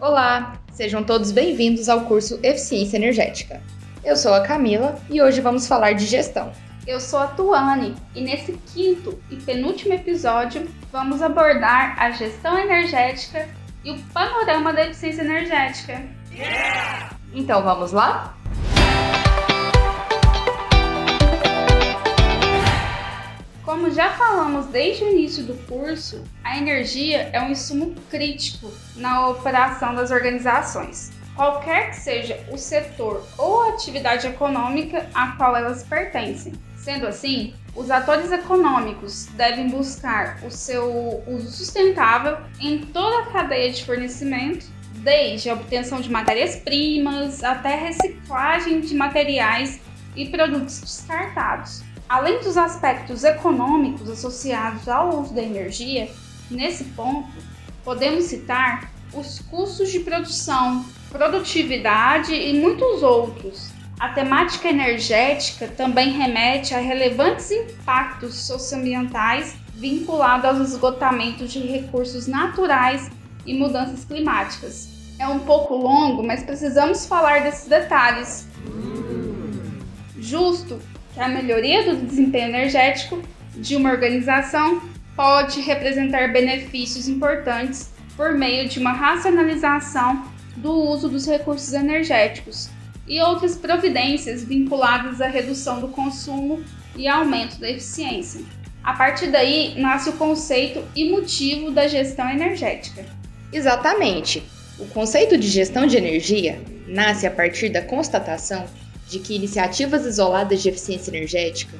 Olá, sejam todos bem-vindos ao curso Eficiência Energética. Eu sou a Camila e hoje vamos falar de gestão. Eu sou a Tuane e nesse quinto e penúltimo episódio vamos abordar a gestão energética e o panorama da eficiência energética. Yeah! Então vamos lá? Como já falamos desde o início do curso, a energia é um insumo crítico na operação das organizações, qualquer que seja o setor ou atividade econômica a qual elas pertencem. Sendo assim, os atores econômicos devem buscar o seu uso sustentável em toda a cadeia de fornecimento, desde a obtenção de matérias-primas até a reciclagem de materiais e produtos descartados. Além dos aspectos econômicos associados ao uso da energia, nesse ponto, podemos citar os custos de produção, produtividade e muitos outros. A temática energética também remete a relevantes impactos socioambientais vinculados aos esgotamentos de recursos naturais e mudanças climáticas. É um pouco longo, mas precisamos falar desses detalhes. Justo que a melhoria do desempenho energético de uma organização pode representar benefícios importantes por meio de uma racionalização do uso dos recursos energéticos e outras providências vinculadas à redução do consumo e aumento da eficiência. A partir daí nasce o conceito e motivo da gestão energética. Exatamente. O conceito de gestão de energia nasce a partir da constatação de que iniciativas isoladas de eficiência energética,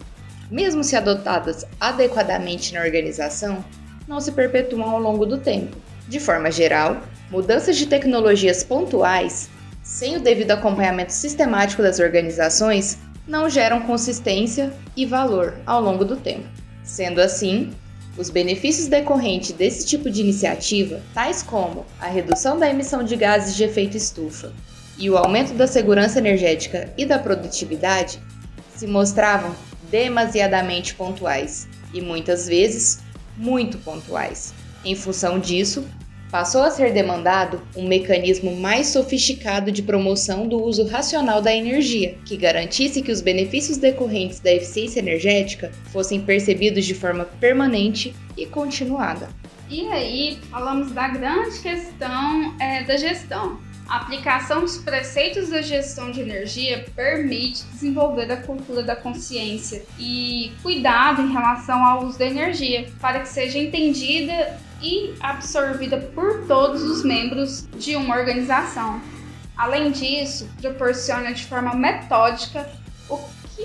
mesmo se adotadas adequadamente na organização, não se perpetuam ao longo do tempo. De forma geral, mudanças de tecnologias pontuais, sem o devido acompanhamento sistemático das organizações, não geram consistência e valor ao longo do tempo. Sendo assim, os benefícios decorrentes desse tipo de iniciativa, tais como a redução da emissão de gases de efeito estufa, e o aumento da segurança energética e da produtividade se mostravam demasiadamente pontuais e muitas vezes muito pontuais. Em função disso, passou a ser demandado um mecanismo mais sofisticado de promoção do uso racional da energia, que garantisse que os benefícios decorrentes da eficiência energética fossem percebidos de forma permanente e continuada. E aí, falamos da grande questão é, da gestão. A aplicação dos preceitos da gestão de energia permite desenvolver a cultura da consciência e cuidado em relação ao uso da energia, para que seja entendida e absorvida por todos os membros de uma organização. Além disso, proporciona de forma metódica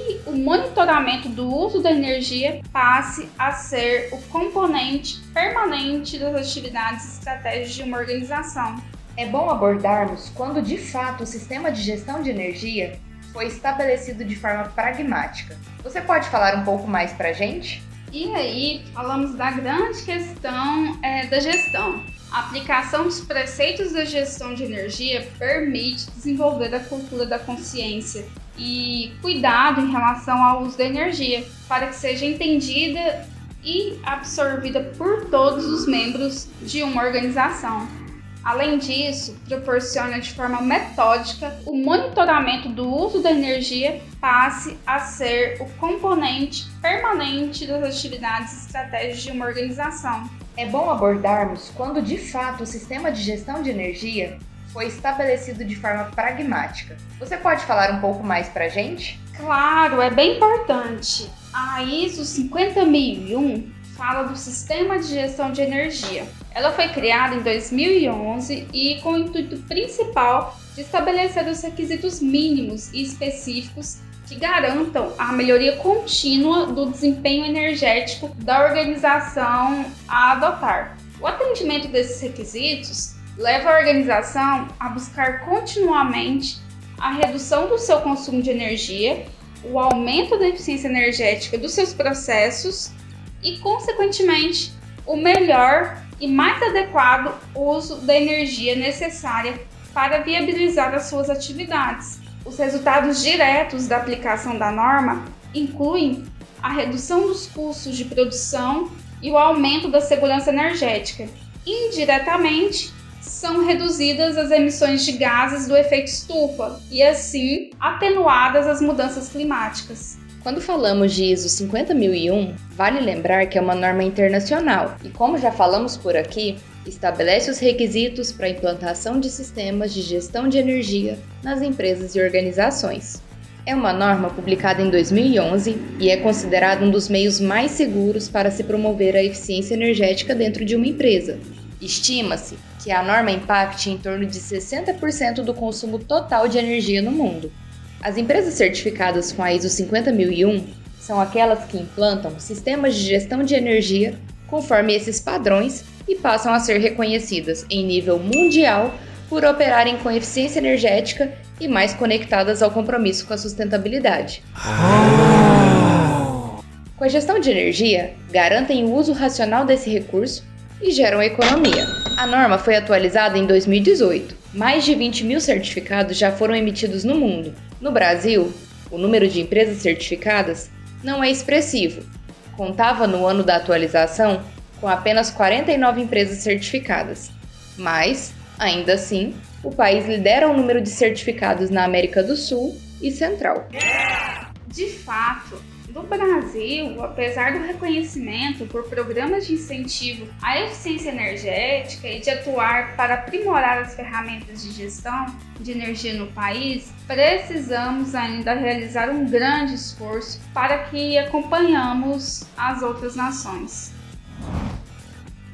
que o monitoramento do uso da energia passe a ser o componente permanente das atividades e estratégias de uma organização. É bom abordarmos quando de fato o sistema de gestão de energia foi estabelecido de forma pragmática. Você pode falar um pouco mais para a gente? E aí, falamos da grande questão é, da gestão. A aplicação dos preceitos da gestão de energia permite desenvolver a cultura da consciência e cuidado em relação ao uso da energia, para que seja entendida e absorvida por todos os membros de uma organização. Além disso, proporciona de forma metódica o monitoramento do uso da energia passe a ser o componente permanente das atividades e estratégias de uma organização. É bom abordarmos quando de fato o sistema de gestão de energia foi estabelecido de forma pragmática. Você pode falar um pouco mais para gente? Claro, é bem importante. A ISO 50001 fala do Sistema de Gestão de Energia. Ela foi criada em 2011 e com o intuito principal de estabelecer os requisitos mínimos e específicos que garantam a melhoria contínua do desempenho energético da organização a adotar. O atendimento desses requisitos leva a organização a buscar continuamente a redução do seu consumo de energia, o aumento da eficiência energética dos seus processos e, consequentemente, o melhor e mais adequado uso da energia necessária para viabilizar as suas atividades. Os resultados diretos da aplicação da norma incluem a redução dos custos de produção e o aumento da segurança energética. Indiretamente, são reduzidas as emissões de gases do efeito estufa e, assim, atenuadas as mudanças climáticas. Quando falamos de ISO 50001, vale lembrar que é uma norma internacional e, como já falamos por aqui, estabelece os requisitos para a implantação de sistemas de gestão de energia nas empresas e organizações. É uma norma publicada em 2011 e é considerada um dos meios mais seguros para se promover a eficiência energética dentro de uma empresa. Estima-se que a norma impacte em torno de 60% do consumo total de energia no mundo. As empresas certificadas com a ISO 50001 são aquelas que implantam sistemas de gestão de energia conforme esses padrões e passam a ser reconhecidas em nível mundial por operarem com eficiência energética e mais conectadas ao compromisso com a sustentabilidade. Com a gestão de energia, garantem o uso racional desse recurso e geram economia. A norma foi atualizada em 2018. Mais de 20 mil certificados já foram emitidos no mundo. No Brasil, o número de empresas certificadas não é expressivo. Contava no ano da atualização com apenas 49 empresas certificadas. Mas, ainda assim, o país lidera o número de certificados na América do Sul e Central. De fato, no Brasil, apesar do reconhecimento por programas de incentivo à eficiência energética e de atuar para aprimorar as ferramentas de gestão de energia no país, precisamos ainda realizar um grande esforço para que acompanhamos as outras nações.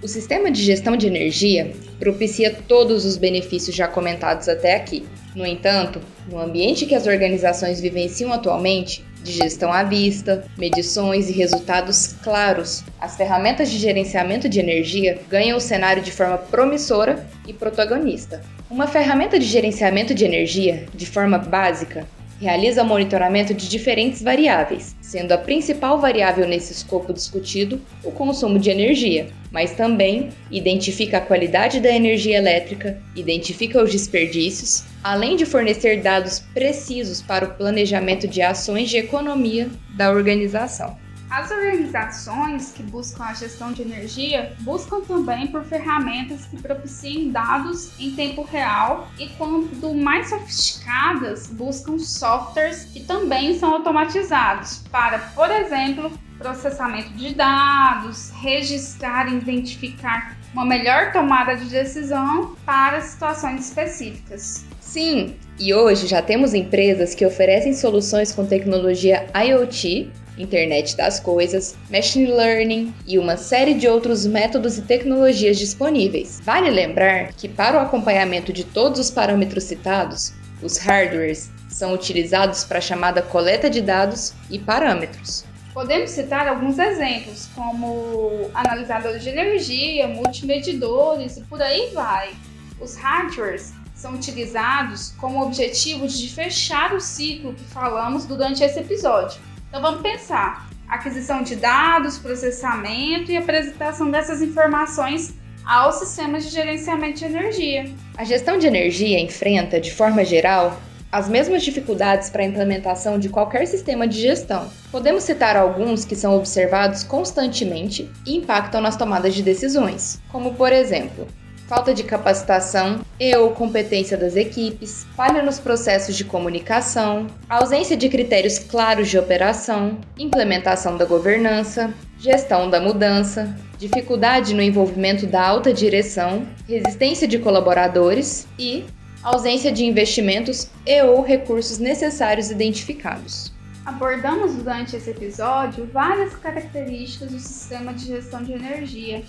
O sistema de gestão de energia propicia todos os benefícios já comentados até aqui. No entanto, no ambiente que as organizações vivenciam atualmente, de gestão à vista, medições e resultados claros, as ferramentas de gerenciamento de energia ganham o cenário de forma promissora e protagonista. Uma ferramenta de gerenciamento de energia, de forma básica, realiza monitoramento de diferentes variáveis, sendo a principal variável nesse escopo discutido o consumo de energia, mas também identifica a qualidade da energia elétrica, identifica os desperdícios, além de fornecer dados precisos para o planejamento de ações de economia da organização. As organizações que buscam a gestão de energia buscam também por ferramentas que propiciem dados em tempo real e, quando mais sofisticadas, buscam softwares que também são automatizados para, por exemplo, processamento de dados, registrar e identificar uma melhor tomada de decisão para situações específicas. Sim, e hoje já temos empresas que oferecem soluções com tecnologia IoT internet das coisas, machine learning e uma série de outros métodos e tecnologias disponíveis. Vale lembrar que para o acompanhamento de todos os parâmetros citados, os hardwares são utilizados para a chamada coleta de dados e parâmetros. Podemos citar alguns exemplos, como analisadores de energia, multimedidores e por aí vai. Os hardwares são utilizados como objetivo de fechar o ciclo que falamos durante esse episódio. Então vamos pensar: aquisição de dados, processamento e apresentação dessas informações aos sistemas de gerenciamento de energia. A gestão de energia enfrenta, de forma geral, as mesmas dificuldades para a implementação de qualquer sistema de gestão. Podemos citar alguns que são observados constantemente e impactam nas tomadas de decisões, como por exemplo, falta de capacitação e ou competência das equipes, falha nos processos de comunicação, ausência de critérios claros de operação, implementação da governança, gestão da mudança, dificuldade no envolvimento da alta direção, resistência de colaboradores e ausência de investimentos e ou recursos necessários identificados. Abordamos durante esse episódio várias características do sistema de gestão de energia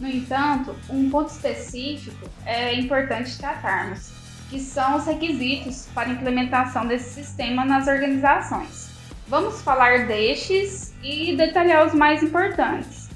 no entanto, um ponto específico é importante tratarmos, que são os requisitos para implementação desse sistema nas organizações. Vamos falar destes e detalhar os mais importantes.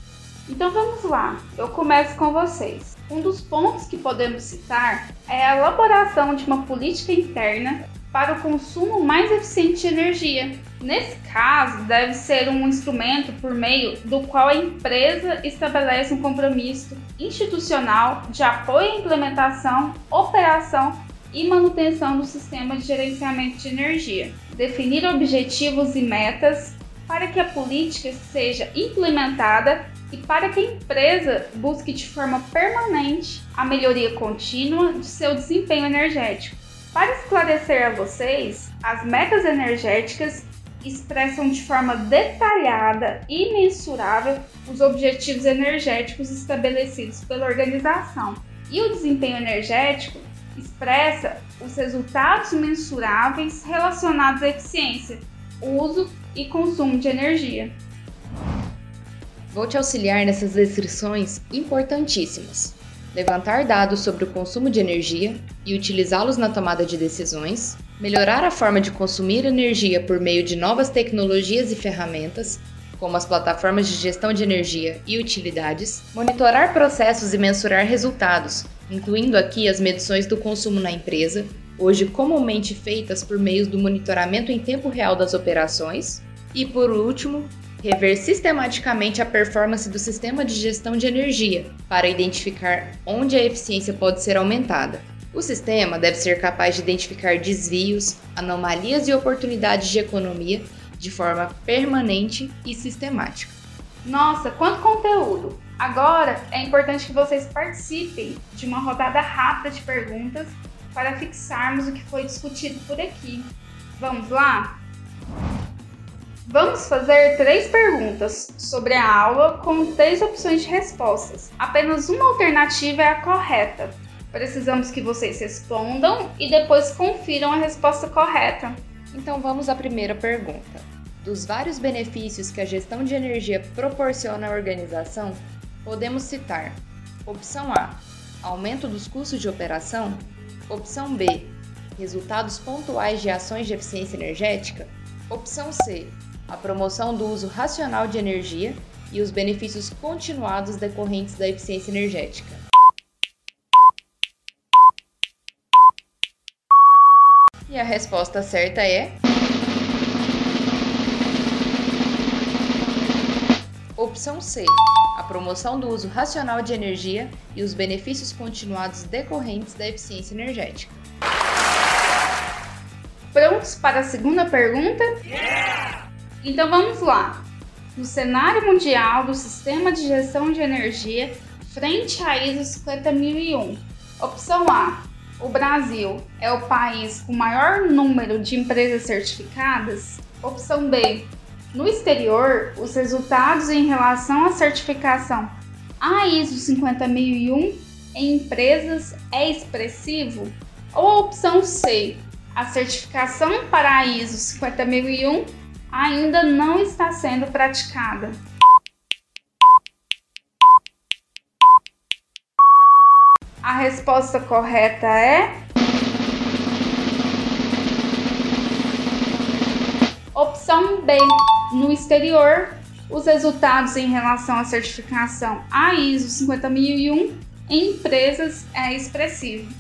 Então vamos lá, eu começo com vocês. Um dos pontos que podemos citar é a elaboração de uma política interna para o consumo mais eficiente de energia. Nesse caso, deve ser um instrumento por meio do qual a empresa estabelece um compromisso institucional de apoio à implementação, operação e manutenção do sistema de gerenciamento de energia. Definir objetivos e metas para que a política seja implementada e para que a empresa busque de forma permanente a melhoria contínua de seu desempenho energético. Para esclarecer a vocês, as metas energéticas expressam de forma detalhada e mensurável os objetivos energéticos estabelecidos pela organização. E o desempenho energético expressa os resultados mensuráveis relacionados à eficiência, uso e consumo de energia. Vou te auxiliar nessas descrições importantíssimas. Levantar dados sobre o consumo de energia e utilizá-los na tomada de decisões, melhorar a forma de consumir energia por meio de novas tecnologias e ferramentas, como as plataformas de gestão de energia e utilidades, monitorar processos e mensurar resultados, incluindo aqui as medições do consumo na empresa, hoje comumente feitas por meio do monitoramento em tempo real das operações, e por último, rever sistematicamente a performance do sistema de gestão de energia para identificar onde a eficiência pode ser aumentada. O sistema deve ser capaz de identificar desvios, anomalias e oportunidades de economia de forma permanente e sistemática. Nossa, quanto conteúdo! Agora é importante que vocês participem de uma rodada rápida de perguntas para fixarmos o que foi discutido por aqui. Vamos lá? Vamos fazer três perguntas sobre a aula com três opções de respostas. Apenas uma alternativa é a correta. Precisamos que vocês respondam e depois confiram a resposta correta. Então vamos à primeira pergunta. Dos vários benefícios que a gestão de energia proporciona à organização, podemos citar: opção A, aumento dos custos de operação, opção B, resultados pontuais de ações de eficiência energética, opção C, a promoção do uso racional de energia e os benefícios continuados decorrentes da eficiência energética. E a resposta certa é. Opção C: a promoção do uso racional de energia e os benefícios continuados decorrentes da eficiência energética. Prontos para a segunda pergunta? Yeah! Então vamos lá. No cenário mundial do sistema de gestão de energia frente à ISO 50001, opção A. O Brasil é o país com maior número de empresas certificadas? Opção B. No exterior, os resultados em relação à certificação a ISO 50001 em empresas é expressivo? Ou opção C. A certificação para a ISO 50001 ainda não está sendo praticada. A resposta correta é. Opção B. No exterior, os resultados em relação à certificação a ISO 50001 em empresas é expressivo.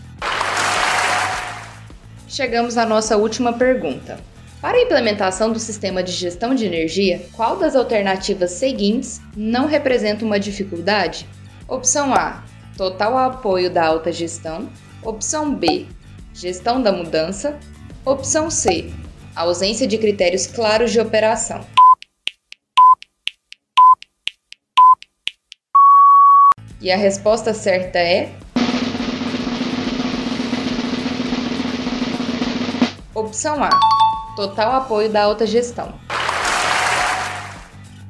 Chegamos à nossa última pergunta. Para a implementação do sistema de gestão de energia, qual das alternativas seguintes não representa uma dificuldade? Opção A: total apoio da alta gestão. Opção B: gestão da mudança. Opção C: ausência de critérios claros de operação. E a resposta certa é Opção A Total apoio da alta gestão.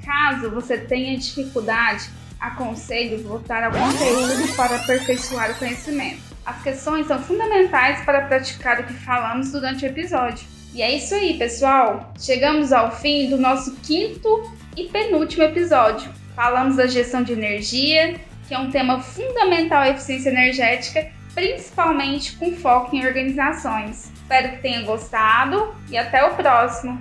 Caso você tenha dificuldade, aconselho voltar ao conteúdo para aperfeiçoar o conhecimento. As questões são fundamentais para praticar o que falamos durante o episódio. E é isso aí, pessoal! Chegamos ao fim do nosso quinto e penúltimo episódio. Falamos da gestão de energia, que é um tema fundamental à eficiência energética, principalmente com foco em organizações. Espero que tenha gostado e até o próximo!